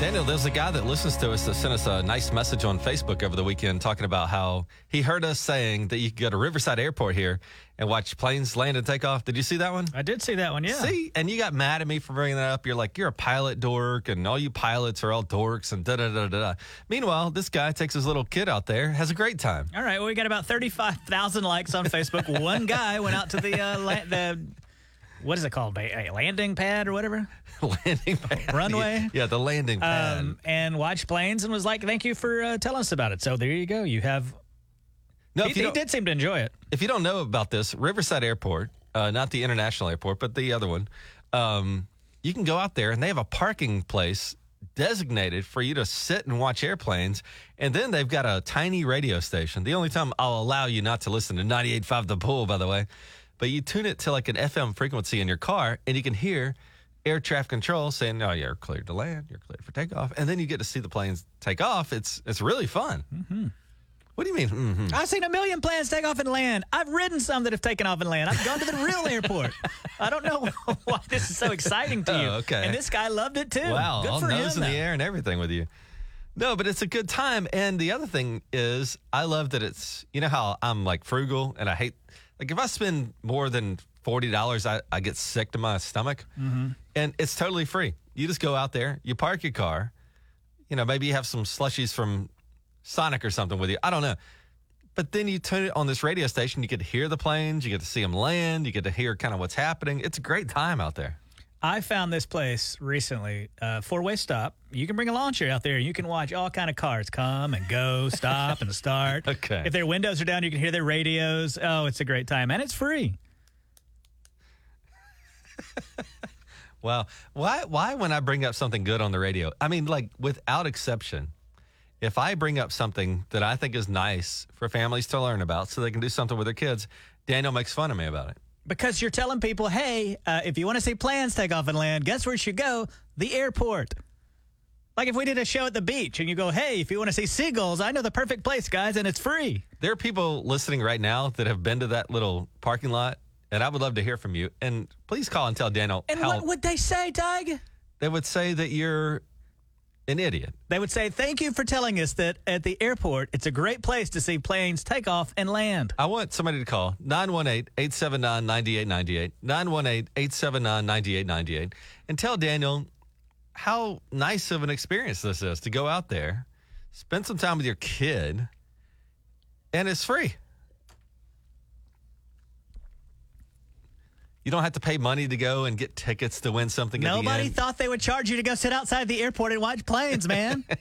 Daniel, there's a guy that listens to us that sent us a nice message on Facebook over the weekend talking about how he heard us saying that you could go to Riverside Airport here and watch planes land and take off. Did you see that one? I did see that one, yeah. See, and you got mad at me for bringing that up. You're like, you're a pilot dork, and all you pilots are all dorks, and da da da da. da. Meanwhile, this guy takes his little kid out there, has a great time. All right, well, we got about 35,000 likes on Facebook. One guy went out to the, uh, la- the what is it called? A, a landing pad or whatever? landing pad. Runway? Yeah, the landing pad. Um, and watched planes and was like, thank you for uh, telling us about it. So there you go. You have. no, he, you he did seem to enjoy it. if you don't know about this, Riverside Airport, uh, not the international airport, but the other one, um, you can go out there and they have a parking place designated for you to sit and watch airplanes. And then they've got a tiny radio station. The only time I'll allow you not to listen to 98.5 The Bull, by the way, but you tune it to like an FM frequency in your car and you can hear air traffic control saying, "Oh, you're cleared to land. You're cleared for takeoff," and then you get to see the planes take off. It's it's really fun. Mm-hmm. What do you mean? Mm-hmm. I've seen a million planes take off and land. I've ridden some that have taken off and land. I've gone to the real airport. I don't know why this is so exciting to you. Oh, okay. And this guy loved it too. Wow, Good all for nose him. in the air and everything with you. No, but it's a good time. And the other thing is, I love that it's, you know how I'm like frugal and I hate, like if I spend more than $40, I, I get sick to my stomach. Mm-hmm. And it's totally free. You just go out there, you park your car, you know, maybe you have some slushies from Sonic or something with you. I don't know. But then you turn it on this radio station, you get to hear the planes, you get to see them land, you get to hear kind of what's happening. It's a great time out there. I found this place recently, uh, four way stop. You can bring a launcher out there. You can watch all kind of cars come and go, stop and start. Okay. If their windows are down, you can hear their radios. Oh, it's a great time, and it's free. Wow. Why why when I bring up something good on the radio? I mean, like without exception, if I bring up something that I think is nice for families to learn about so they can do something with their kids, Daniel makes fun of me about it. Because you're telling people, hey, uh, if you want to see planes take off and land, guess where you should go? The airport. Like if we did a show at the beach and you go, hey, if you want to see seagulls, I know the perfect place, guys, and it's free. There are people listening right now that have been to that little parking lot, and I would love to hear from you. And please call and tell Daniel And how what would they say, Doug? they would say that you're an idiot. They would say, thank you for telling us that at the airport, it's a great place to see planes take off and land. I want somebody to call 918 879 9898, 918 879 9898, and tell Daniel how nice of an experience this is to go out there, spend some time with your kid, and it's free. You don't have to pay money to go and get tickets to win something at the Nobody thought they would charge you to go sit outside the airport and watch planes, man.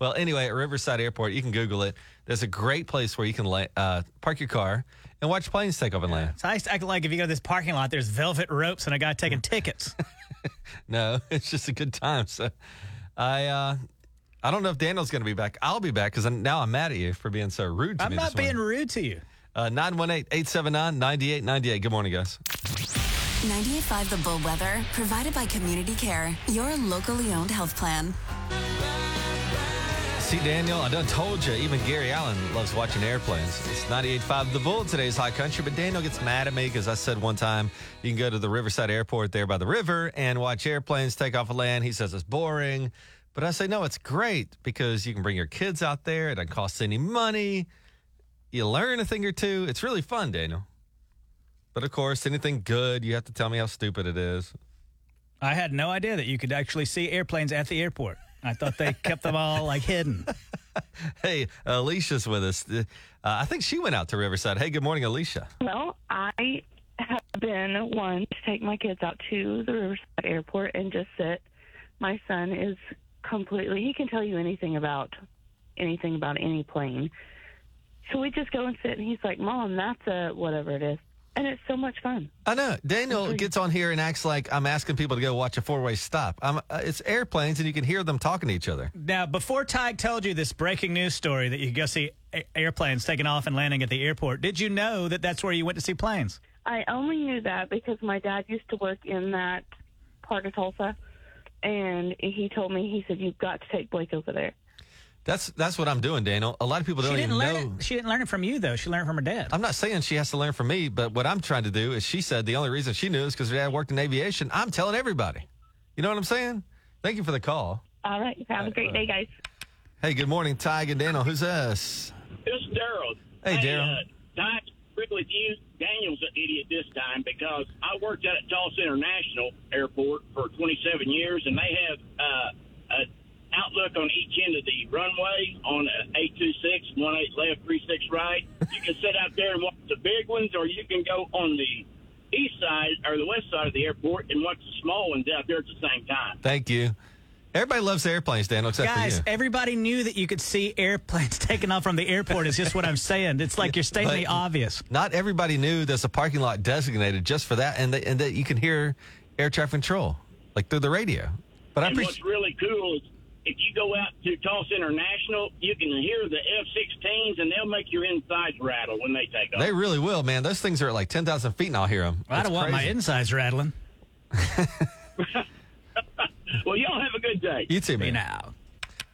Well, anyway, at Riverside Airport, you can Google it. There's a great place where you can uh, park your car and watch planes take off and land. so I used to act like if you go to this parking lot, there's velvet ropes and a guy taking tickets. No, it's just a good time. So I uh I don't know if Daniel's going to be back. I'll be back because now I'm mad at you for being so rude to me. I'm not being morning. rude to you. Uh, 918-879-9898. Good morning, guys. 98.5 The Bull Weather, provided by Community Care, your locally owned health plan. See, Daniel, I done told you, even Gary Allan loves watching airplanes. It's 98.5 The Bull, today's high country, but Daniel gets mad at me because I said one time you can go to the Riverside Airport there by the river and watch airplanes take off and land. He says it's boring. But I say, no, it's great because you can bring your kids out there. It doesn't cost any money. You learn a thing or two. It's really fun, Daniel. But of course, anything good, you have to tell me how stupid it is. I had no idea that you could actually see airplanes at the airport. I thought they kept them all like hidden. Hey, Alicia's with us. Uh, I think she went out to Riverside. Hey, good morning, Alicia. Well, I have been one to take my kids out to the Riverside Airport and just sit. My son is completely, he can tell you anything about anything about any plane. So we just go and sit, and he's like, Mom, that's a whatever it is. And it's so much fun. I know. Daniel gets on here and acts like I'm asking people to go watch a four way stop. I'm, uh, it's airplanes, and you can hear them talking to each other. Now, before Tig told you this breaking news story that you go see a- airplanes taking off and landing at the airport, did you know that that's where you went to see planes? I only knew that because my dad used to work in that part of Tulsa. And he told me, he said, You've got to take Blake over there. That's that's what I'm doing, Daniel. A lot of people don't didn't even learn know. it. She didn't learn it from you though. She learned it from her dad. I'm not saying she has to learn from me, but what I'm trying to do is she said the only reason she knew is because her dad worked in aviation. I'm telling everybody. You know what I'm saying? Thank you for the call. All right. Have a great day, guys. Hey, good morning, Ty and Daniel. Who's this? This is Daryl. Hey, Daryl. Uh, Doc, strictly to you, Daniel's an idiot this time because I worked out at Tulsa International Airport for 27 years, and they have uh, an outlook on each end of the runway on a 826, 18 left, 36 right. You can sit out there and watch the big ones, or you can go on the east side or the west side of the airport and watch the small ones out there at the same time. Thank you. Everybody loves airplanes, Daniel, except Guys, for you. everybody knew that you could see airplanes taking off from the airport. Is just what I'm saying. It's like you're stating the obvious. Not everybody knew there's a parking lot designated just for that, and that, and that you can hear air traffic control like through the radio. But I and appreciate. what's really cool is if you go out to Tulsa International, you can hear the F-16s, and they'll make your insides rattle when they take off. They really will, man. Those things are at like ten thousand feet, and I'll hear them. I don't want my insides rattling. well, y'all have a good day. You too, Me man. now.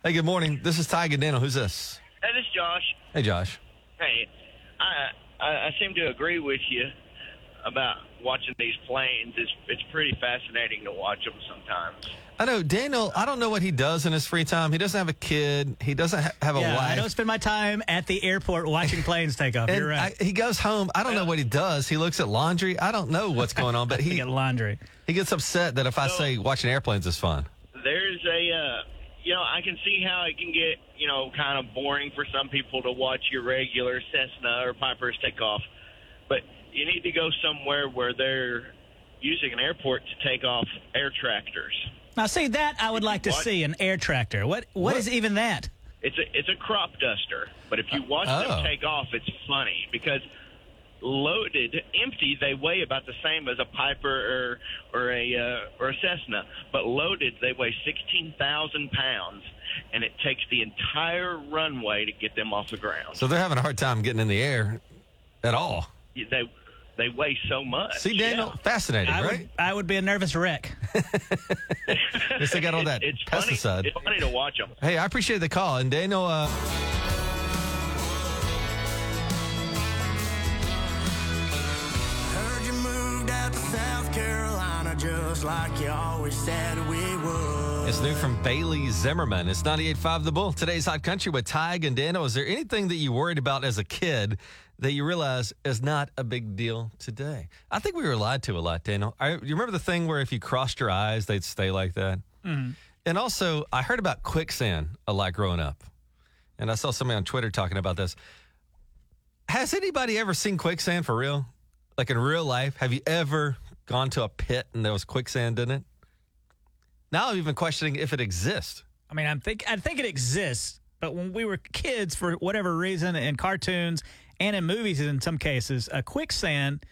Hey, good morning. This is Ty and Daniel. Who's this? Hey, this is Josh. Hey, Josh. Hey, I, I I seem to agree with you about watching these planes. It's it's pretty fascinating to watch them sometimes. I know Daniel. I don't know what he does in his free time. He doesn't have a kid. He doesn't ha- have a Yeah, wife. I don't spend my time at the airport watching planes take off. You're right. I, he goes home. I don't know what he does. He looks at laundry. I don't know what's going on, but he get laundry. he gets upset that if I say watching airplanes is fun. There's a, uh, you know, I can see how it can get, you know, kind of boring for some people to watch your regular Cessna or Pipers take off, but you need to go somewhere where they're using an airport to take off air tractors. Now, see that I would like to What? see an air tractor. What what What? is even that? It's a it's a crop duster, but if you watch Oh. them take off, it's funny because loaded, empty, they weigh about the same as a Piper or or a uh, or a Cessna, but loaded, they weigh sixteen thousand pounds, and it takes the entire runway to get them off the ground. So they're having a hard time getting in the air at all. They they weigh so much. See, Daniel, Yeah. fascinating, I right? would I would be a nervous wreck. Guess they got all that it's pesticide. Funny. It's funny to watch them. Hey, I appreciate the call. And Daniel, uh, Heard you moved out to South Carolina just like you always said we would. It's new from Bailey Zimmerman. It's 98.5 The Bull. Today's Hot Country with Tig and Daniel. Is there anything that you worried about as a kid that you realize is not a big deal today? I think we were lied to a lot, Daniel. I, you remember the thing where if you crossed your eyes, they'd stay like that? Mm-hmm. And also, I heard about quicksand a lot growing up. And I saw somebody on Twitter talking about this. Has anybody ever seen quicksand for real? Like in real life? Have you ever gone to a pit and there was quicksand in it? Now I'm even questioning if it exists. I mean, I'm think I think it exists, but when we were kids, for whatever reason, in cartoons and in movies, in some cases, a quicksand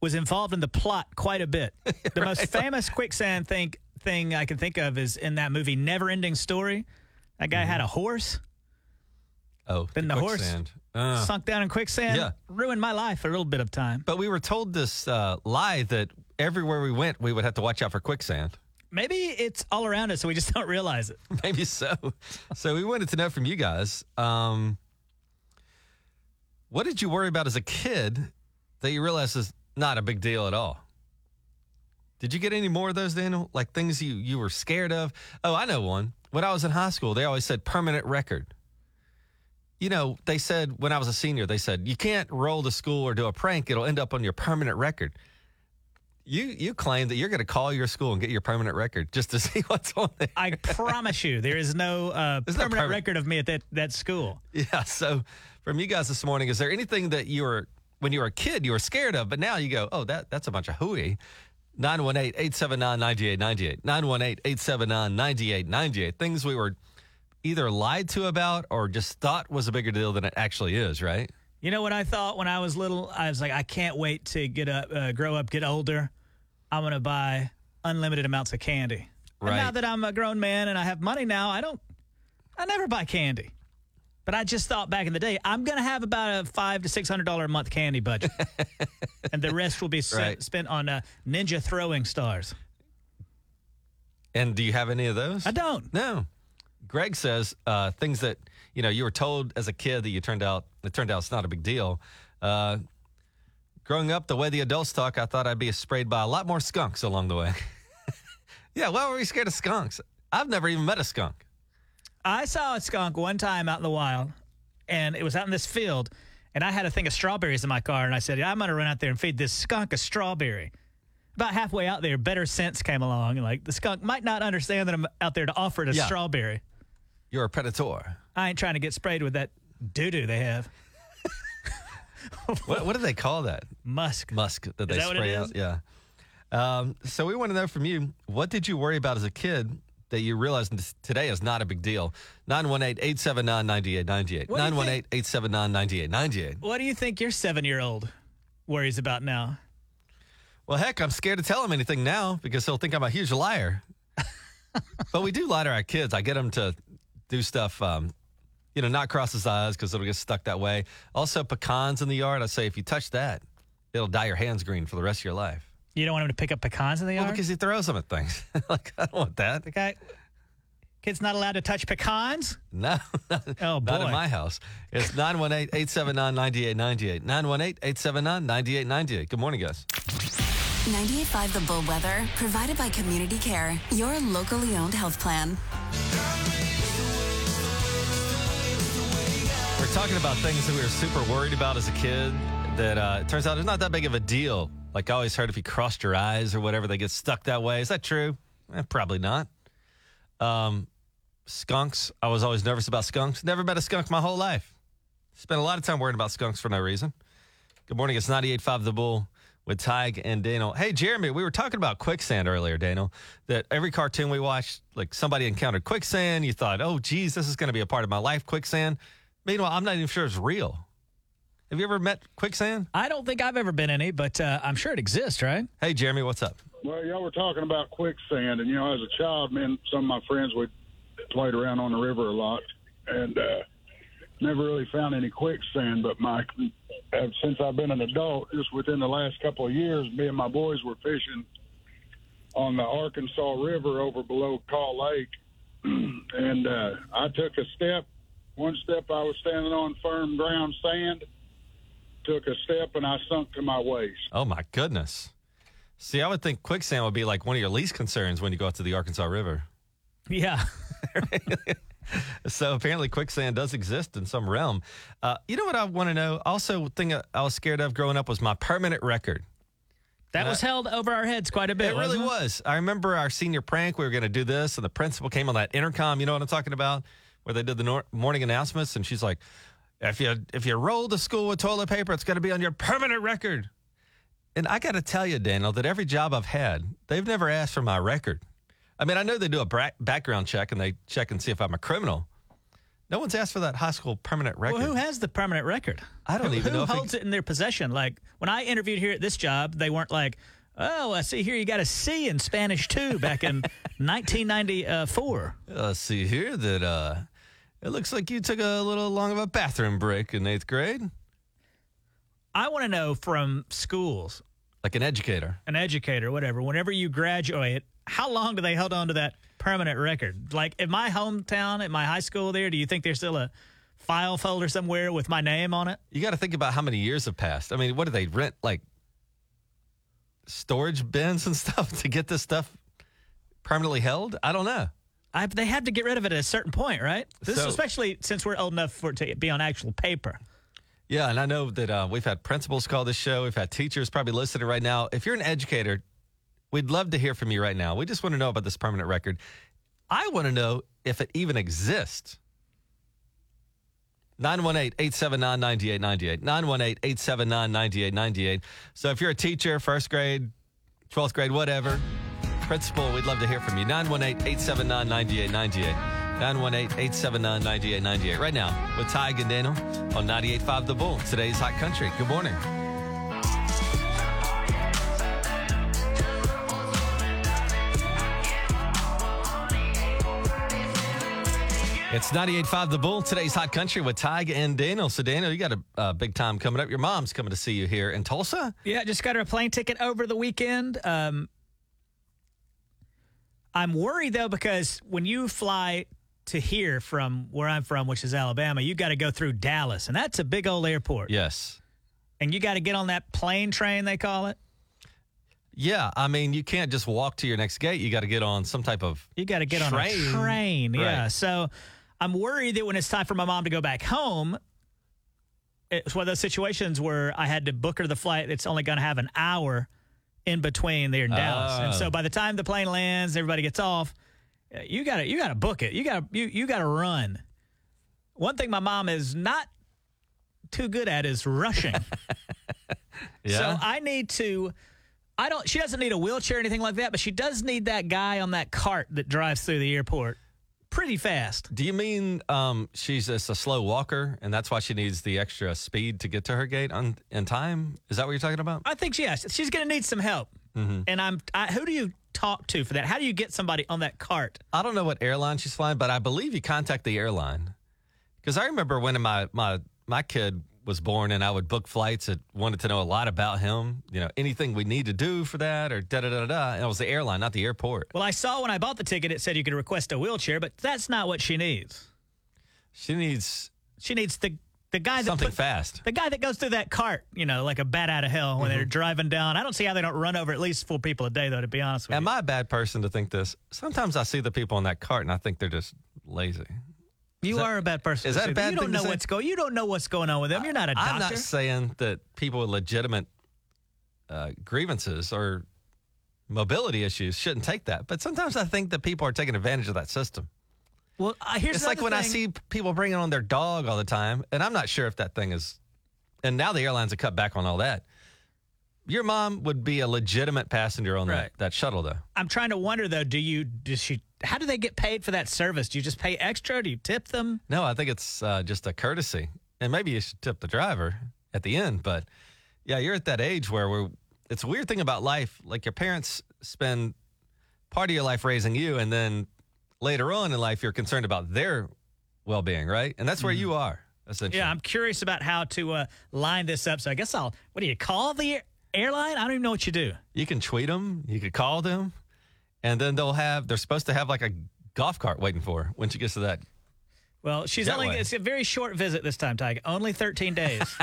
was involved in the plot quite a bit. The most famous quicksand thing thing I can think of is in that movie Never Ending Story. That guy had a horse Oh, Then the horse quicksand. Uh, sunk down in quicksand. Yeah. ruined my life for a little bit of time. but we were told this uh, lie that everywhere we went, we would have to watch out for quicksand. Maybe it's all around us, so we just don't realize it. Maybe so. So we wanted to know from you guys um, what did you worry about as a kid that you realized is not a big deal at all? Did you get any more of those, Daniel? Like things you, you were scared of? Oh, I know one. When I was in high school, they always said permanent record. You know, they said when I was a senior, they said you can't roll to school or do a prank; it'll end up on your permanent record. You you claim that you're going to call your school and get your permanent record just to see what's on there. I promise you, there is no uh, There's no permanent permanent- record of me at that, that school. Yeah. So, from you guys this morning, is there anything that you were when you were a kid you were scared of, but now you go, oh, that that's a bunch of hooey. 918-879-9898. 918-879-9898. Things we were either lied to about or just thought was a bigger deal than it actually is, right? You know what I thought when I was little? I was like, I can't wait to get up, uh, grow up, get older. I'm gonna buy unlimited amounts of candy. And now that I'm a grown man and I have money now, I don't. I never buy candy. But I just thought back in the day, I'm gonna have about a five to six hundred dollar a month candy budget, and the rest will be Right. spent on uh, ninja throwing stars. And do you have any of those? I don't. No. Greg says uh, things that you know you were told as a kid that you turned out it turned out it's not a big deal. Uh, growing up, the way the adults talk, I thought I'd be sprayed by a lot more skunks along the way. yeah, why were we scared of skunks? I've never even met a skunk. I saw a skunk one time out in the wild, and it was out in this field, and I had a thing of strawberries in my car, and I said, yeah, I'm going to run out there and feed this skunk a strawberry. About halfway out there, better sense came along, and like the skunk might not understand that I'm out there to offer it a Yeah. strawberry. You're a predator. I ain't trying to get sprayed with that doo doo they have. What, what do they call that? Musk. Musk that they that what it spray is? out. Yeah. Um, so we want to know from you what did you worry about as a kid that you realize today is not a big deal? 918 879 9898. What do you 918 879 9898. What do you think your seven year old worries about now? Well, heck, I'm scared to tell him anything now because he'll think I'm a huge liar. but we do lie to our kids. I get them to do stuff, um, you know, not cross his eyes because it'll get stuck that way. Also, pecans in the yard. I say if you touch that, it'll dye your hands green for the rest of your life. You don't want him to pick up pecans in the Well, yard? because he throws them at things. like, I don't want that. the guy, kid's not allowed to touch pecans? No, not, Oh, not in my house. It's 918 879 9898. 918 879 9898. Good morning, guys. 98.5 The Bull Weather, provided by Community Care, your locally owned health plan. We're talking about things that we were super worried about as a kid that uh, it turns out it's not that big of a deal. Like I always heard if you crossed your eyes or whatever, they get stuck that way. Is that true? Eh, probably not. Um, skunks. I was always nervous about skunks. Never met a skunk my whole life. Spent a lot of time worrying about skunks for no reason. Good morning. It's 98.5 The Bull with Tig and Daniel. Hey, Jeremy, we were talking about quicksand earlier, Daniel, that every cartoon we watched, like somebody encountered quicksand. You thought, oh, geez, this is going to be a part of my life, quicksand. Meanwhile, I'm not even sure it's real. Have you ever met quicksand? I don't think I've ever been any, but uh, I'm sure it exists, right? Hey, Jeremy, what's up? Well, y'all were talking about quicksand, and you know, as a child, man, some of my friends would played around on the river a lot, and uh, never really found any quicksand. But my, uh, since I've been an adult, just within the last couple of years, me and my boys were fishing on the Arkansas River over below Kaw Lake, and uh, I took a step. One step, I was standing on firm ground sand. Took a step, and I sunk to my waist. Oh, my goodness. See, I would think quicksand would be like one of your least concerns when you go out to the Arkansas River. Yeah. So apparently, quicksand does exist in some realm. Uh, you know what I want to know? Also, thing I was scared of growing up was my permanent record. That was held over our heads quite a bit. It really wasn't was. I remember our senior prank. We were going to do this, and the principal came on that intercom. You know what I'm talking about, where they did the nor- morning announcements, and she's like, "If you if you roll to school with toilet paper, it's going to be on your permanent record." And I got to tell you, Daniel, that every job I've had, they've never asked for my record. I mean, I know they do a bra- background check and they check and see if I'm a criminal. No one's asked for that high school permanent record. Well, who has the permanent record? I don't Who- even who know if it- holds it in their possession. Like when I interviewed here at this job, they weren't like, "Oh, I see here you got a C in Spanish too." Back in 1994. Uh, see here that uh, it looks like you took a little long of a bathroom break in eighth grade, I want to know from schools, like an educator. an educator, whatever. Whenever you graduate, how long do they hold on to that permanent record? Like in my hometown, at my high school, there, do you think there's still a file folder somewhere with my name on it? You got to think about how many years have passed. I mean, what do they rent like storage bins and stuff to get this stuff permanently held? I don't know. I, they have to get rid of it at a certain point, right? This So- especially since we're old enough for it to be on actual paper. Yeah, and I know that uh, we've had principals call this show. We've had teachers probably listening right now. If you're an educator, we'd love to hear from you right now. We just want to know about this permanent record. I want to know if it even exists. 918 879 9898. 918 879 9898. So if you're a teacher, first grade, 12th grade, whatever, principal, we'd love to hear from you. 918 879 9898. 918 879 9898. Right now with Ty and Daniel on 98.5 The Bull. Today's Hot Country. Good morning. It's 98.5 The Bull. Today's Hot Country with Tig and Daniel. So, Daniel, you got a big time coming up. Your mom's coming to see you here in Tulsa. Yeah, just got her a plane ticket over the weekend. Um, I'm worried though because when you fly to here from where I'm from, which is Alabama, you got to go through Dallas, and that's a big old airport. Yes. And you got to get on that plane train they call it. Yeah, I mean, you can't just walk to your next gate. You got to get on some type of. You got to get on Train. a train. Yeah. Right. So I'm worried that when it's time for my mom to go back home, it's one of those situations where I had to book her the flight It's only going to have an hour in between there in Dallas. And Oh. so by the time the plane lands, everybody gets off, uh, you got to you got to book it. You got to you you got to run. One thing my mom is not too good at is rushing. Yeah. So I need to. I don't. She doesn't need a wheelchair or anything like that, but she does need that guy on that cart that drives through the airport pretty fast. Do you mean um, she's just a slow walker, and that's why she needs the extra speed to get to her gate on in time? Is that what you're talking about? I think she- yes, she's going to need some help. And I'm. I, who do you talk to for that? How do you get somebody on that cart? I don't know what airline she's flying, but I believe you contact the airline. Because I remember when my my my kid was born, and I would book flights that wanted to know a lot about him. You know, anything we need to do for that, or da da da da. And it was the airline, not the airport. Well, I saw when I bought the ticket, it said you could request a wheelchair, but that's not what she needs. She needs She needs the the guy that something put- fast. The guy that goes through that cart, you know, like a bat out of hell when they're mm-hmm. driving down. I don't see how they don't run over at least four people a day, though. To be honest with Am you, I a bad person to think this? Sometimes I see the people on that cart, and I think they're just lazy. You that- are a bad person. is that a bad You don't thing know what's going. You don't know what's going on with them. You're not a doctor. I'm not saying that people with legitimate uh, grievances or mobility issues shouldn't take that, but sometimes I think that people are taking advantage of that system. well, uh, here's it's like when I see people bringing on their dog all the time, and I'm not sure if that thing is. And now the airlines have cut back on all that. Your mom would be a legitimate passenger on Right. that, that shuttle, though. I'm trying to wonder though. Do you? Does she? How do they get paid for that service? Do you just pay extra? Do you tip them? No, I think it's uh, just a courtesy, and maybe you should tip the driver at the end. But yeah, you're at that age where we're. It's a weird thing about life. Like your parents spend part of your life raising you, and then later on in life, you're concerned about their well-being, right? And that's where you are essentially. Yeah, I'm curious about how to uh, line this up. So I guess I'll. What do you call the airline? I don't even know what you do. You can tweet them. You could call them, and then they'll have. They're supposed to have like a golf cart waiting for her when she gets to that. Well, she's That only. way. It's a very short visit this time, Tyga. Only 13 days.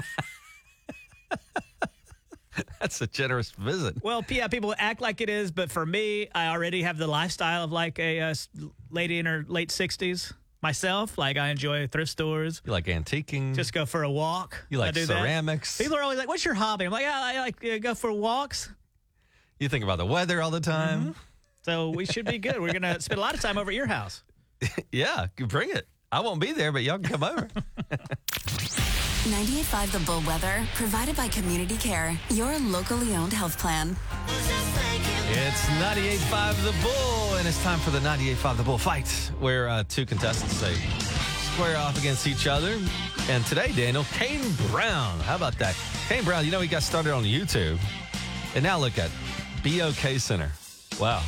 That's a generous visit. well, yeah, people act like it is, but for me, I already have the lifestyle of like a uh, lady in her late 60s myself. Like I enjoy thrift stores. You like antiquing. Just go for a walk. you like do that. ceramics. People are always like, "What's your hobby?" I'm like, "Yeah, I like uh, go for walks." you think about the weather all the time. Mm-hmm. So we should be good. We're gonna spend a lot of time over at your house. Yeah, bring it. I won't be there, but y'all can come over. 98.5 The Bull Weather, provided by Community Care, your locally owned health plan. it's 98.5 The Bull, and it's time for the 98.5 The Bull fight, where uh, two contestants they square off against each other. And today, Daniel, Kane Brown. How about that? Kane Brown, you know, he got started on YouTube. And now look at BOK Center. Wow.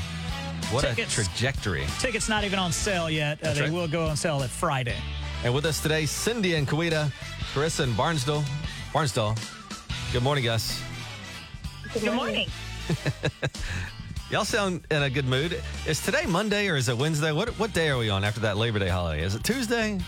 What Tickets. a trajectory. Tickets not even on sale yet. Uh, they right. will go on sale at Friday. And with us today, Cindy and Coweta, Carissa and Barnsdall. Barnsdall. Good morning, guys. Good morning. Y'all sound in a good mood. Is today Monday or is it Wednesday? What what day are we on after that Labor Day holiday? Is it Tuesday?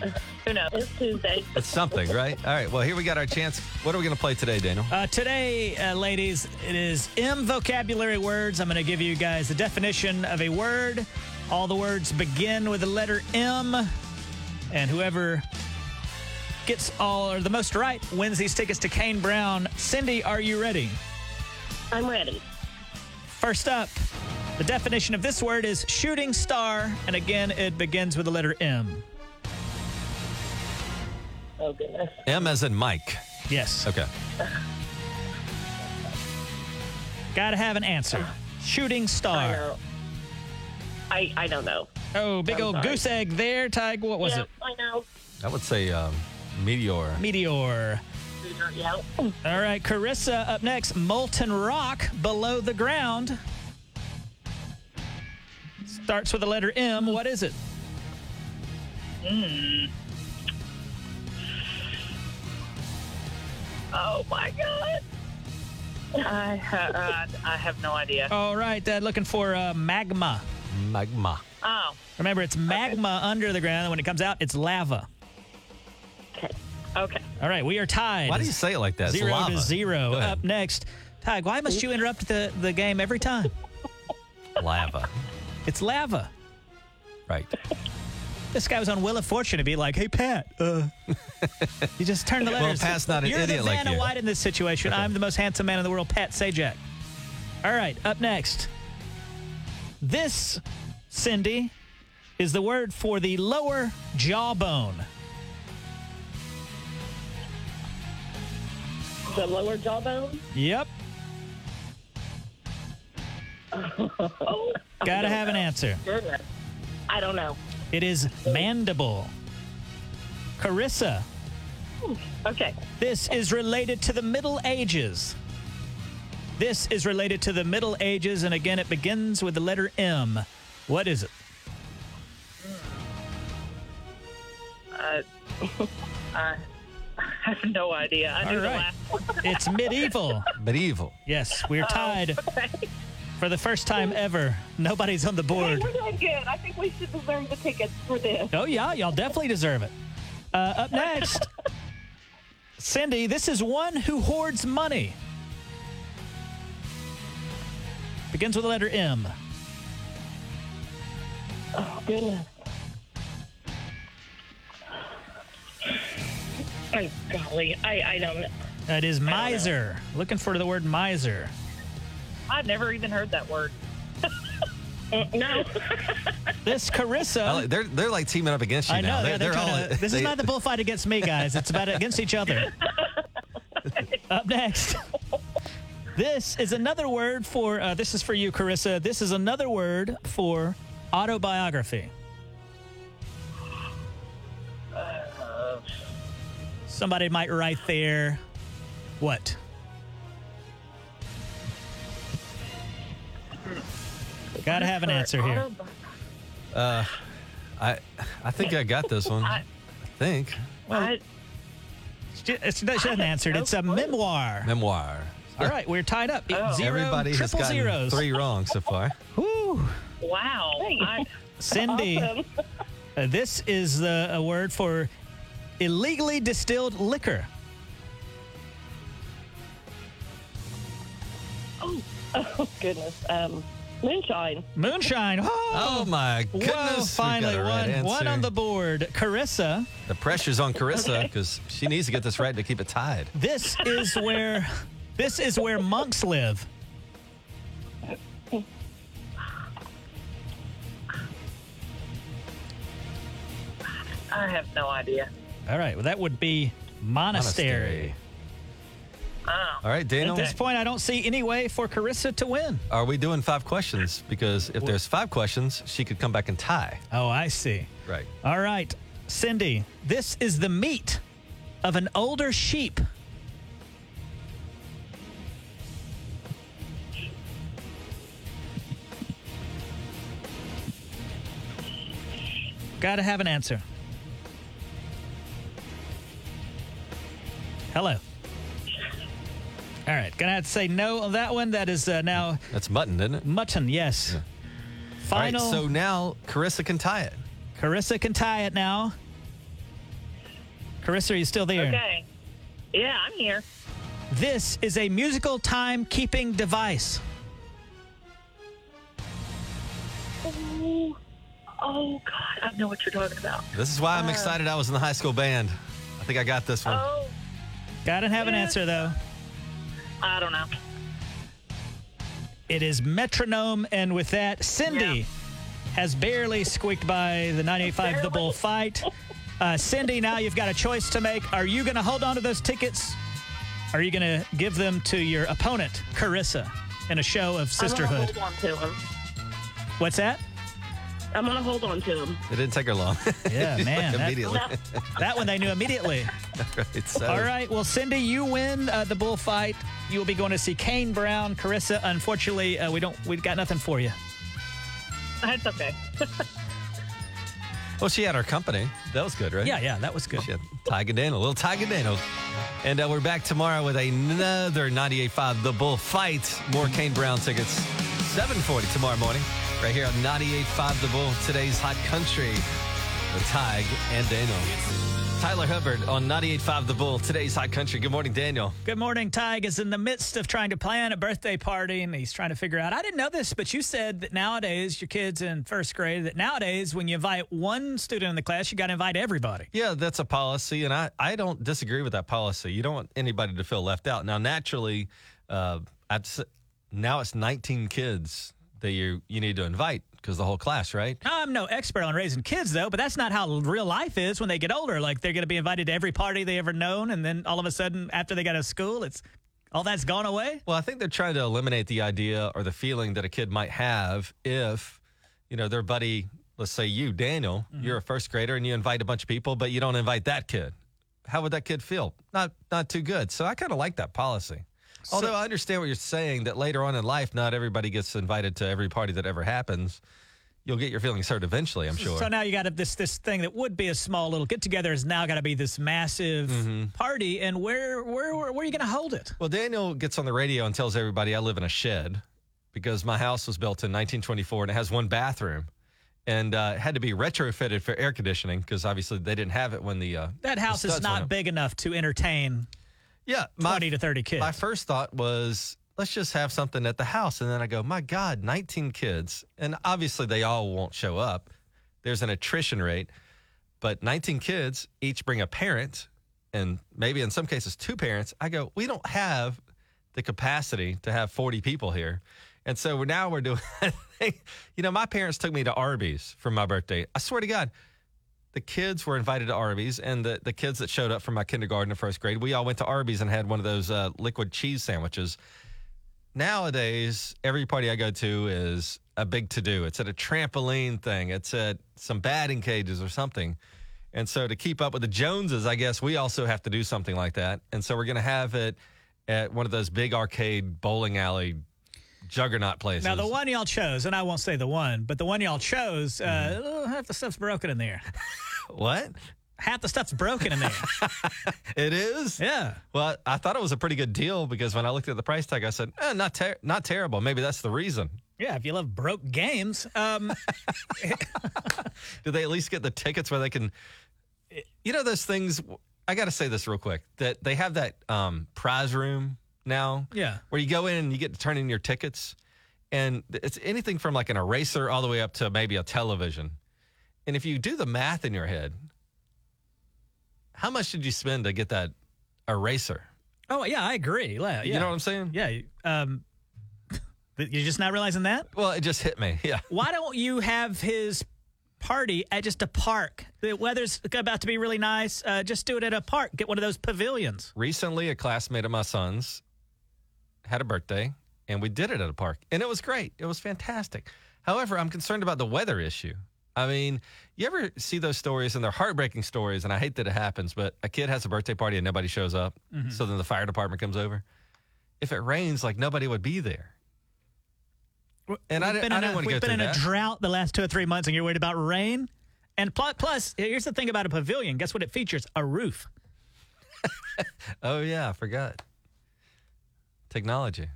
Who knows? It's Tuesday. It's something, right? All right. Well, here we got our chance. What are we going to play today, Daniel? Uh, today, uh, ladies, it is M vocabulary words. I'm going to give you guys the definition of a word. All the words begin with the letter M, and whoever gets all or the most right wins these tickets to Kane Brown. Cindy, are you ready? I'm ready. First up, the definition of this word is shooting star, and again, it begins with the letter M. Oh goodness. M as in Mike. Yes. Okay. Got to have an answer. Shooting I star. know. I I don't know. Oh, big I'm old sorry. goose egg there, Tig. What was yeah, it? I know. I would say um, Meteor. Meteor. Yeah. All right, Carissa up next. Molten rock below the ground. Starts with the letter M. What is it? Oh my god. I ha- uh, I have no idea. All right, Dad, looking for uh, magma. Magma. Oh. Remember, it's magma under the ground, and when it comes out, it's lava. Okay. Okay. All right, we are tied. Why do you say it like that? It's Zero lava. to zero. Up next, Tig, why must you interrupt the, the game every time? Lava. It's lava. Right. This guy was on Wheel of Fortune to be like, "Hey Pat, uh, you just turned the letters." Well, letters." Pat's not an You're idiot the like Vanna you. White in this situation. I'm the most handsome man in the world, Pat Sajak. All right, up next. This, Cindy, is the word for the lower jawbone. The lower jawbone. Yep. Oh, Gotta have an answer. I don't know. It is mandible. Carissa, Okay. this is related to the Middle Ages. This is related to the Middle Ages, and again, it begins with the letter M. What is it? Uh, I have no idea. I All knew the right. last one. It's medieval. Medieval. Yes, we're tied Okay. For the first time ever. Nobody's on the Hey, board. we're doing good. I think we should deserve the tickets for this. Oh, yeah, y'all definitely deserve it. Uh, up next, Cindy, this is one who hoards money. Begins with the letter M. Oh, goodness. Oh, golly. I, I don't know. That is miser. Looking for the word miser. I've never even heard that word. Uh, no. This Carissa. like- They're they're like teaming up against you I now. know. They're, they're all. to, this they- is not the bullfight against me, guys. It's about against each other. Up next. This is another word for, uh, this is for you, Carissa. This is another word for autobiography. Somebody might write there, what? Gotta have an answer here. Uh, I I think I got this one. I I- think I, She, it's, she hasn't answered. It's a memoir. memoir. All right, we're tied up. Oh. Zero, Everybody has triple gotten zeros. three wrong so far. Woo. wow. I, Cindy, Awesome. uh, this is the, a word for illegally distilled liquor. Oh, oh, goodness. Um, moonshine. Moonshine. Oh, oh my goodness! Whoa, we got finally, a right one, one on the board. Carissa, The pressure's on Carissa because she needs to get this right to keep it tied. this is where this is where monks live. I have no idea. All right, well, that would be monastery. Oh. All right, Daniel. At this point, I don't see any way for Carissa to win. Are we doing five questions? Because if there's five questions, she could come back and tie. Oh, I see. Right. All right, Cindy, this is the meat of an older sheep. Gotta have an answer. Hello. All right, gonna have to say no on that one. That is uh, now That's mutton, isn't it? mutton. Yes. All right, Final. so now Carissa can tie it. Carissa can tie it now. Carissa, are you still there? Okay. Yeah, I'm here. This is a musical timekeeping device. Oh, oh God. I know what you're talking about. This is why I'm excited I was in the high school band. I think I got this one. Oh, Gotta have an answer, though. I don't know. It is metronome, and with that, Cindy has barely squeaked by the 98.5 The Bull fight. Uh, Cindy, now you've got a choice to make. Are you going to hold on to those tickets? Are you going to give them to your opponent, Carissa, in a show of sisterhood? hold on to him. What's that? I'm gonna hold on to him. It didn't take her long. Yeah, man, that- immediately. That one they knew immediately. right, so, All right. Well, Cindy, you win uh, the bullfight. You will be going to see Kane Brown, Carissa. Unfortunately, uh, we don't. We've got nothing for you. That's okay. Well, she had our company. That was good, right? Yeah, yeah, that was good. She had Tiger Daniel, little Tiger Daniel. And uh, we're back tomorrow with another 98.5 The Bull Fight. More Kane Brown tickets. 740 tomorrow morning, right here on 98.5 The Bull, today's hot country. with Tig and Daniel. Tyler Hubbard on 98.5 The Bull, today's hot Country. Good morning, Daniel. Good morning. Tig is in the midst of trying to plan a birthday party, and he's trying to figure out. I didn't know this, but you said that nowadays, your kids in first grade, that nowadays, when you invite one student in the class, you got to invite everybody. Yeah, that's a policy, and I, I don't disagree with that policy. You don't want anybody to feel left out. Now, naturally, uh, I'd, now it's 19 kids that you you need to invite because the whole class, right? I'm no expert on raising kids, though, but that's not how real life is when they get older. Like they're going to be invited to every party they ever known, and then all of a sudden, after they got out of school, it's all that's gone away. Well, I think they're trying to eliminate the idea or the feeling that a kid might have if, you know, their buddy, let's say you, Daniel, mm-hmm. you're a first grader and you invite a bunch of people, but you don't invite that kid. How would that kid feel? Not not too good. So I kind of like that policy. Although I understand what you're saying that later on in life, not everybody gets invited to every party that ever happens. You'll get your feelings hurt eventually, I'm sure. So now you got this this thing that would be a small little get together is now got to be this massive Mm-hmm. party, and where where where, where are you going to hold it? Well, Daniel gets on the radio and tells everybody I live in a shed because my house was built in 1924 and it has one bathroom and uh, it had to be retrofitted for air conditioning because obviously they didn't have it when the uh, That the house is studs went not big enough to entertain Yeah, my, 20 to 30 kids. my first thought was let's just have something at the house, and then I go, my God, 19 kids, and obviously they all won't show up. There's an attrition rate, but 19 kids each bring a parent, and maybe in some cases two parents. I go, we don't have the capacity to have 40 people here. And so now we're doing, you know, my parents took me to Arby's for my birthday. I swear to God, the kids were invited to Arby's, and the, the kids that showed up from my kindergarten and first grade, we all went to Arby's and had one of those uh, liquid cheese sandwiches. Nowadays, every party I go to is a big to do. It's at a trampoline thing, it's at some batting cages or something. And so, to keep up with the Joneses, I guess we also have to do something like that. And so, we're going to have it at one of those big arcade bowling alley juggernaut places. now the one y'all chose, and I won't say the one, but the one y'all chose, Mm-hmm. uh, oh, half the stuff's broken in there. what? Half the stuff's broken in there. It is? yeah. Well, I thought it was a pretty good deal because when I looked at the price tag, I said, eh, not ter- not terrible. Maybe that's the reason. Yeah, if you love broke games. Um, Do they at least get the tickets where they can? You know those things. I got to say this real quick. That they have that um, prize room now. Yeah. Where you go in and you get to turn in your tickets, and it's anything from like an eraser all the way up to maybe a television. And if you do the math in your head, how much did you spend to get that eraser? oh, yeah, I agree. Yeah, You know what I'm saying? Yeah. Um, you're just not realizing that? Well, it just hit me. Yeah. Why don't you have his party at just a park? The weather's about to be really nice. Uh, just do it at a park. Get one of those pavilions. recently a classmate of my son's had a birthday and we did it at a park and it was great it was fantastic however i'm concerned about the weather issue i mean you ever see those stories and they're heartbreaking stories and i hate that it happens but a kid has a birthday party and nobody shows up mm-hmm. so then the fire department comes over if it rains like nobody would be there and I, We've di- been I in didn't a, want to we've been in a drought the last two or three months, and you're worried about rain. And plus, plus, here's the thing about a pavilion. Guess what? It features a roof. oh yeah i forgot technology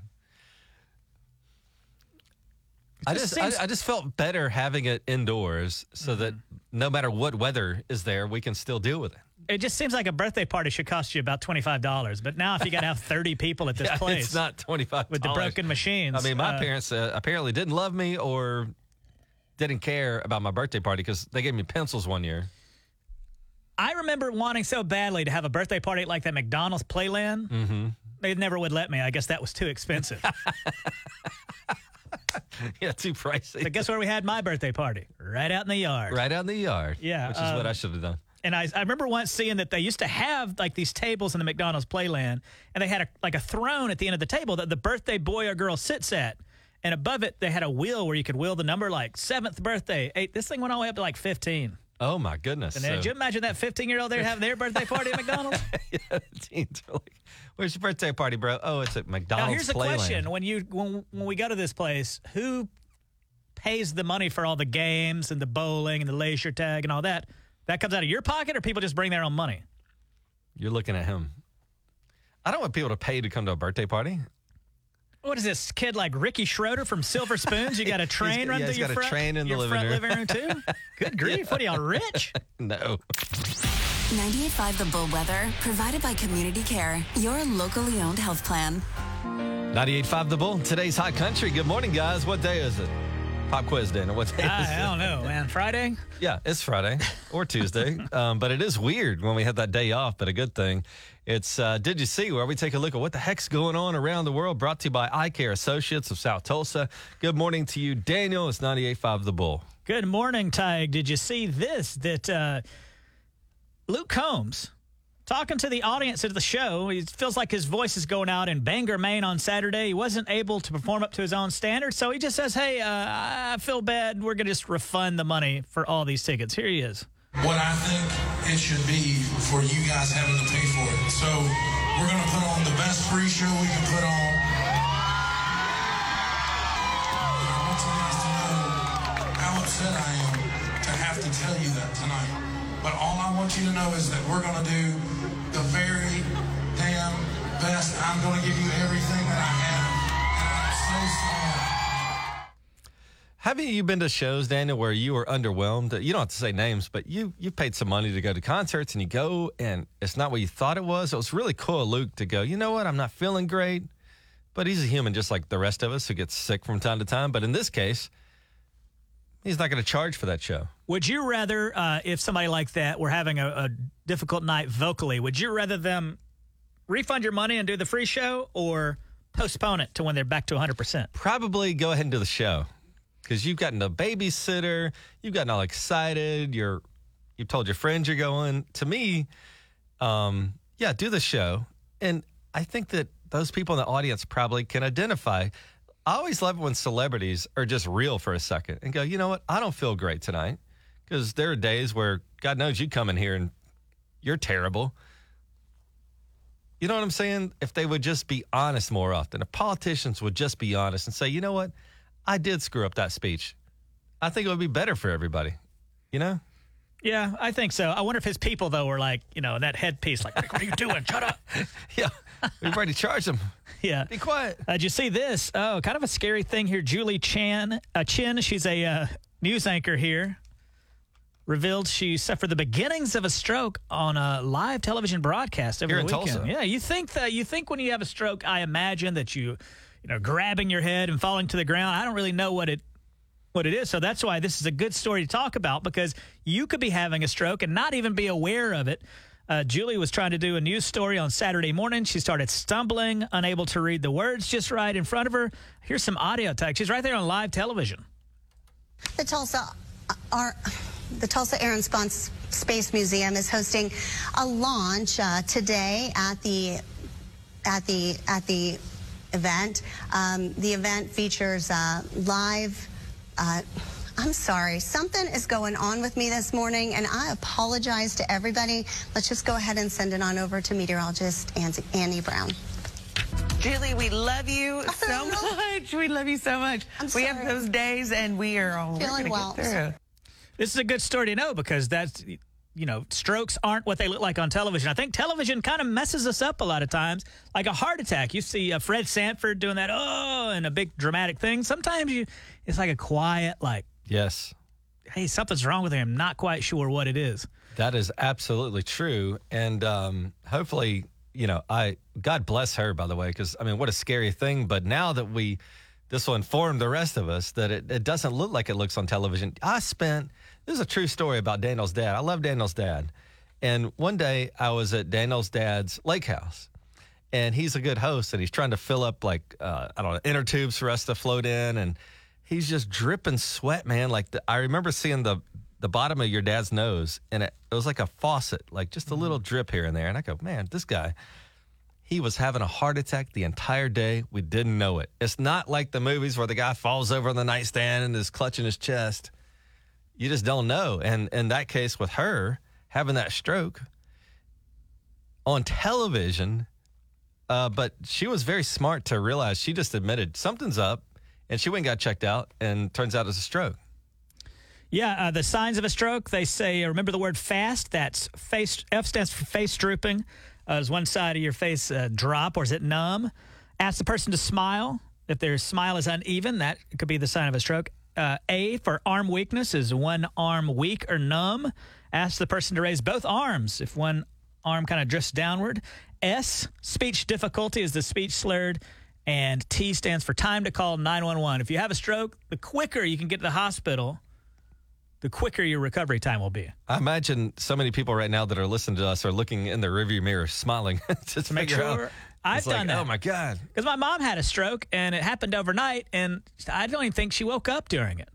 I just just, I, I just felt better having it indoors so that Mm-hmm. no matter what weather is there, we can still deal with it. It just seems like a birthday party should cost you about twenty five dollars. But now, if you got to have thirty people at this Yeah, place, It's not twenty five with the broken machines. I mean, my uh, parents uh, apparently didn't love me or didn't care about my birthday party because they gave me pencils one year. I remember wanting so badly to have a birthday party like that McDonald's Playland. Mm-hmm. They never would let me. I guess that was too expensive. yeah, too pricey. but guess where we had my birthday party? Right out in the yard. right out in the yard. Yeah, which is what um, I should have done. And I, I remember once seeing that they used to have like these tables in the McDonald's Playland, and they had a, like a throne at the end of the table that the birthday boy or girl sits at. And above it, they had a wheel where you could wheel the number like seventh birthday, eight. This thing went all the way up to like 15. Oh my goodness! And So- did you imagine that 15 year old there having their birthday party at McDonald's? yeah, teens are like, "Where's your birthday party, bro?" Oh, it's at McDonald's. Now here's the question: When you when when we go to this place, who pays the money for all the games and the bowling and the leisure tag and all that? That comes out of your pocket, or people just bring their own money? You're looking at him. I don't want people to pay to come to a birthday party. What is this kid like Ricky Schroder from Silver Spoons? You got a train got- run yeah, through he's your got a front, train in the your living front room. living room too? Good grief! What are y'all rich? No. 98.5 The Bull Weather, provided by Community Care, your locally owned health plan. 98.5 The Bull. Today's Hot Country. Good morning, guys. What day is it? Pop quiz day. What day I, it? I don't know, man. Friday. Yeah, it's Friday or Tuesday. um, but it is weird when we had that day off, but a good thing. It's uh, Did You See, where we take a look at what the heck's going on around the world, brought to you by Eye Care Associates of South Tulsa. Good morning to you, Daniel. It's 98.5 The Bull. Good morning, Tig. Did you see this? That uh, Luke Combs talking to the audience at the show. He feels like his voice is going out in Bangor, Maine on Saturday. He wasn't able to perform up to his own standards, so he just says, "Hey, uh, I feel bad. We're gonna just refund the money for all these tickets." Here he is. what I think it should be for you guys having to pay for it. So we're going to put on the best free show we can put on. To how upset I am to have to tell you that tonight. But all I want you to know is that we're going to do the very damn best. I'm going to give you everything that I have. And I'm so sorry. Haven't you been to shows, Daniel, where you were underwhelmed? You don't have to say names, but you you paid some money to go to concerts and you go and it's not what you thought it was. It was really cool, Luke, to go, you know what, I'm not feeling great. But he's a human just like the rest of us who gets sick from time to time. But in this case, he's not going to charge for that show. Would you rather, uh, if somebody like that were having a, a difficult night vocally, would you rather them refund your money and do the free show, or postpone it to when they're back to 100 percent? Probably go ahead and do the show because you've gotten a babysitter, you've gotten all excited, you're you've told your friends you're going. To me, um, yeah, do the show, and I think that those people in the audience probably can identify. I always love it when celebrities are just real for a second and go, you know what, I don't feel great tonight because there are days where God knows you come in here and you're terrible. You know what I'm saying? If they would just be honest more often, if politicians would just be honest and say, you know what, I did screw up that speech. I think it would be better for everybody. You know? Yeah, I think so. I wonder if his people though were like, you know, that headpiece, like, what are you doing? Shut up. Yeah. We've already charged them. Yeah. Be quiet. Uh, did you see this? Oh, kind of a scary thing here. Julie Chan, uh, Chin, she's a uh, news anchor here, revealed she suffered the beginnings of a stroke on a live television broadcast over Here the in weekend. Tulsa. Yeah, you think that you think when you have a stroke, I imagine that you, you know, grabbing your head and falling to the ground. I don't really know what it what it is. So that's why this is a good story to talk about because you could be having a stroke and not even be aware of it. Uh, Julie was trying to do a news story on Saturday morning. She started stumbling, unable to read the words just right in front of her. Here's some audio tag. She's right there on live television. The Tulsa our, the Tulsa Air and Space Space Museum is hosting a launch uh, today at the at the at the event. Um, the event features uh, live. Uh, I'm sorry, something is going on with me this morning, and I apologize to everybody. Let's just go ahead and send it on over to meteorologist Ann- Annie Brown. Julie, we love you so much. We love you so much. I'm we have those days, and we are all Feeling well. Get through. This is a good story to know because that's, you know, strokes aren't what they look like on television. I think television kind of messes us up a lot of times, like a heart attack. You see uh, Fred Sanford doing that, oh, and a big dramatic thing. Sometimes you, it's like a quiet, like, Yes. hey, something's wrong with him. Not quite sure what it is. That is absolutely true. And um, hopefully, you know, I God bless her, by the way, because I mean, what a scary thing. But now that we, this will inform the rest of us that it, it doesn't look like it looks on television. I spent, this is a true story about Daniel's dad. I love Daniel's dad. And one day I was at Daniel's dad's lake house. And he's a good host, and he's trying to fill up like uh, I don't know inner tubes for us to float in, and he's just dripping sweat, man. Like the, I remember seeing the the bottom of your dad's nose, and it, it was like a faucet, like just a little drip here and there. And I go, man, this guy, he was having a heart attack the entire day. We didn't know it. It's not like the movies where the guy falls over on the nightstand and is clutching his chest. You just don't know. And in that case, with her having that stroke on television, uh, but she was very smart to realize she just admitted something's up, and she went and got checked out, and turns out it's a stroke. Yeah, uh, the signs of a stroke, they say, uh, remember the word fast? That's face, F stands for face drooping. Uh, does one side of your face uh, drop or is it numb? Ask the person to smile. If their smile is uneven, that could be the sign of a stroke. Uh, a for arm weakness is one arm weak or numb. Ask the person to raise both arms if one arm kind of drifts downward. S, speech difficulty, is the speech slurred. And T stands for time to call 911. If you have a stroke, the quicker you can get to the hospital, the quicker your recovery time will be. I imagine so many people right now that are listening to us are looking in their rearview mirror, smiling just to make figure out- sure. I've It's like, done that. Oh my god! Because my mom had a stroke and it happened overnight, and I don't even think she woke up during it.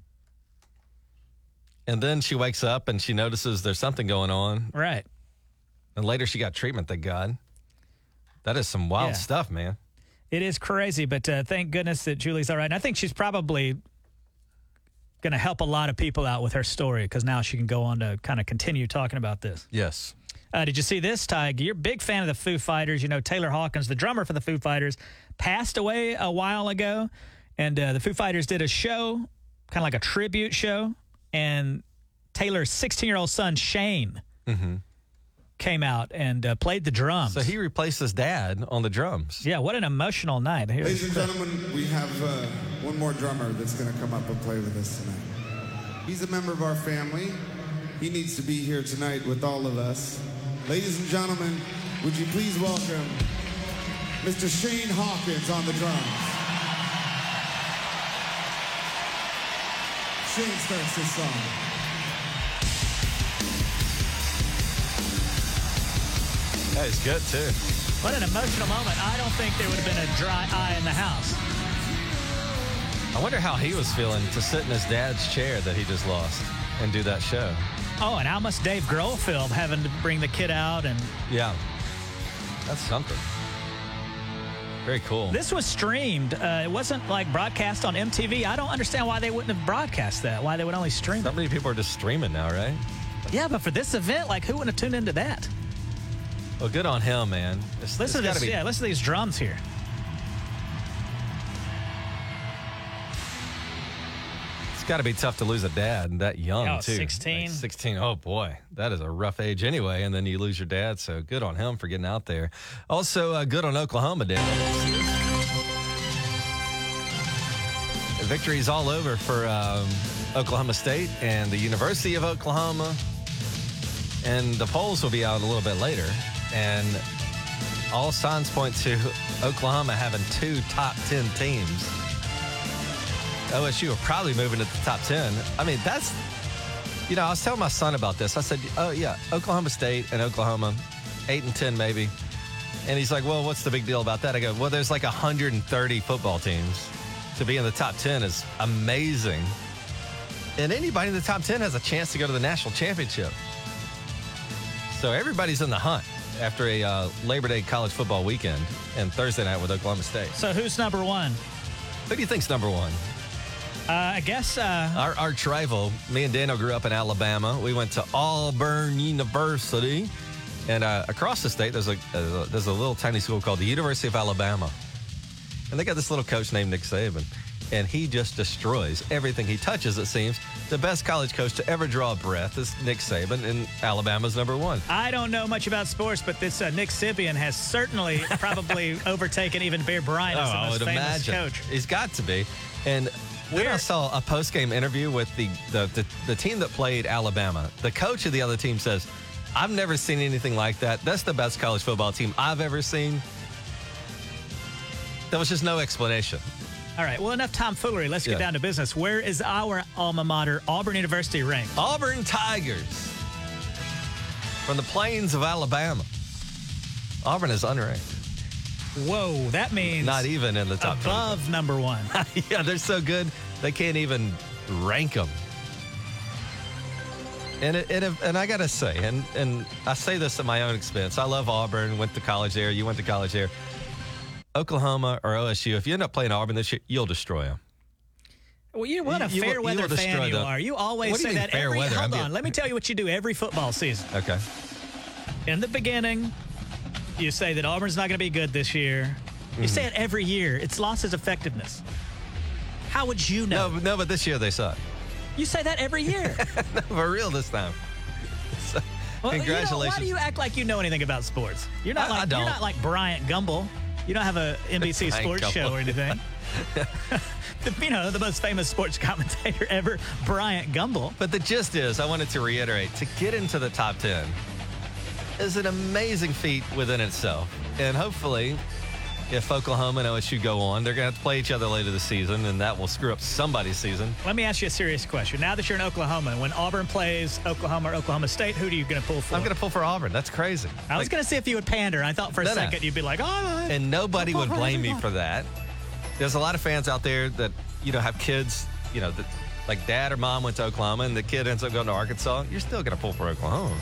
And then she wakes up and she notices there's something going on. Right. And later she got treatment. Thank God. That is some wild Yeah. stuff, man. It is crazy, but uh, thank goodness that Julie's all right. And I think she's probably going to help a lot of people out with her story because now she can go on to kind of continue talking about this. Yes. Uh, did you see this, Tig? You're a big fan of the Foo Fighters. You know, Taylor Hawkins, the drummer for the Foo Fighters, passed away a while ago. And uh, the Foo Fighters did a show, kind of like a tribute show. And Taylor's 16 year old son, Shane, Mm-hmm. came out and uh, played the drums. So he replaced his dad on the drums. Yeah, what an emotional night. Here- Ladies and gentlemen, we have uh, one more drummer that's going to come up and play with us tonight. He's a member of our family. He needs to be here tonight with all of us. Ladies and gentlemen, would you please welcome Mr. Shane Hawkins on the drums. Shane starts this song. That is good too. What an emotional moment. I don't think there would have been a dry eye in the house. I wonder how he was feeling to sit in his dad's chair that he just lost and do that show. Oh, and how must Dave Grohl feel having to bring the kid out? And Yeah. That's something. Very cool. this was streamed. Uh, it wasn't like broadcast on MTV. I don't understand why they wouldn't have broadcast that. Why they would only stream So it. many people are just streaming now, right? Yeah, but for this event, like who would have tuned into that? Well, good on him, man. It's, Listen it's to this. be- Yeah, listen to these drums here. Got to be tough to lose a dad that young, Yeah, too. 16. Like 16. Oh, boy. That is a rough age anyway. And then you lose your dad. So good on him for getting out there. Also, uh, good on Oklahoma, Dan. is all over for um, Oklahoma State and the University of Oklahoma. And the polls will be out a little bit later. And all signs point to Oklahoma having two top 10 teams. OSU are probably moving to the top 10. I mean, that's, you know, I was telling my son about this. I said, oh, yeah, Oklahoma State and Oklahoma, 8 and 10 maybe. And he's like, well, what's the big deal about that? I go, well, there's like 130 football teams. To be in the top 10 is amazing. And anybody in the top 10 has a chance to go to the national championship. So everybody's in the hunt after a uh, Labor Day college football weekend and Thursday night with Oklahoma State. So who's number one? Who do you think's number one? Uh, I guess uh, Our arch rival, me and Daniel grew up in Alabama. We went to Auburn University, and uh, across the state, there's a, uh, there's a little tiny school called the University of Alabama, and they got this little coach named Nick Saban, and he just destroys everything he touches. It seems the best college coach to ever draw a breath is Nick Saban, and Alabama's number one. I don't know much about sports, but this uh, Nick Sibian has certainly probably overtaken even Bear Bryant as the Oh, most famous imagine. coach. He's got to be. And then I saw a post game interview with the, the, the, the team that played Alabama. The coach of the other team says, I've never seen anything like that. That's the best college football team I've ever seen. There was just no explanation. All right, well, enough tomfoolery. Let's get Yeah. down to business. Where is our alma mater, Auburn University, ranked? Auburn Tigers from the plains of Alabama. Auburn is unranked. Whoa, that means Not even in the top 20. above number one. yeah, they're so good they can't even rank them. And it, it, and I gotta say, and and I say this at my own expense. I love Auburn. Went to college there. You went to college there. Oklahoma or OSU. If you end up playing Auburn this year, you'll destroy them. Well, you what a You- fair you weather fan you them. are. You always What say that every. weather? Hold I'm on, let me tell you what you do every football season. Okay. In the beginning, you say that Auburn's not going to be good this year. You Mhm. say it every year. It's lost its effectiveness. How would you know? No, but- no, but this year they suck. You say that every year. no, for real this time. So, Well, you know, congratulations. why do you act like you know anything about sports? You're not I- I like don't. you're not like Bryant Gumbel. You don't have a NBC sports God. show or anything. The- you know, the most famous sports commentator ever, Bryant Gumbel. But the gist is, I wanted to reiterate to get into the top 10 is an amazing feat within itself. And hopefully, if Oklahoma and OSU go on, they're going to have to play each other later this season, and that will screw up somebody's season. Let me ask you a serious question. Now that you're in Oklahoma, when Auburn plays Oklahoma or Oklahoma State, who are you going to pull for? I'm going to pull for Auburn. That's crazy. I was going to see if you would pander. I thought for a No, no. second you'd be like, oh. and nobody would blame me for that. There's a lot of fans out there that you know have kids, you know, that like dad or mom went to Oklahoma and the kid ends up going to Arkansas. You're still gonna pull for Oklahoma,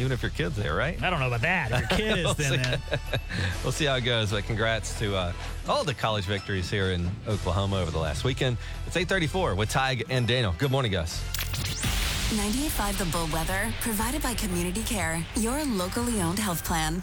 even if your kid's there, right? I don't know about that. If your kid is We'll then. see. then. we'll see how it goes. But congrats to uh, all the college victories here in Oklahoma over the last weekend. It's 8:34 with Tig and Daniel. Good morning, Gus. 98.5 The Bull Weather, provided by Community Care, your locally owned health plan.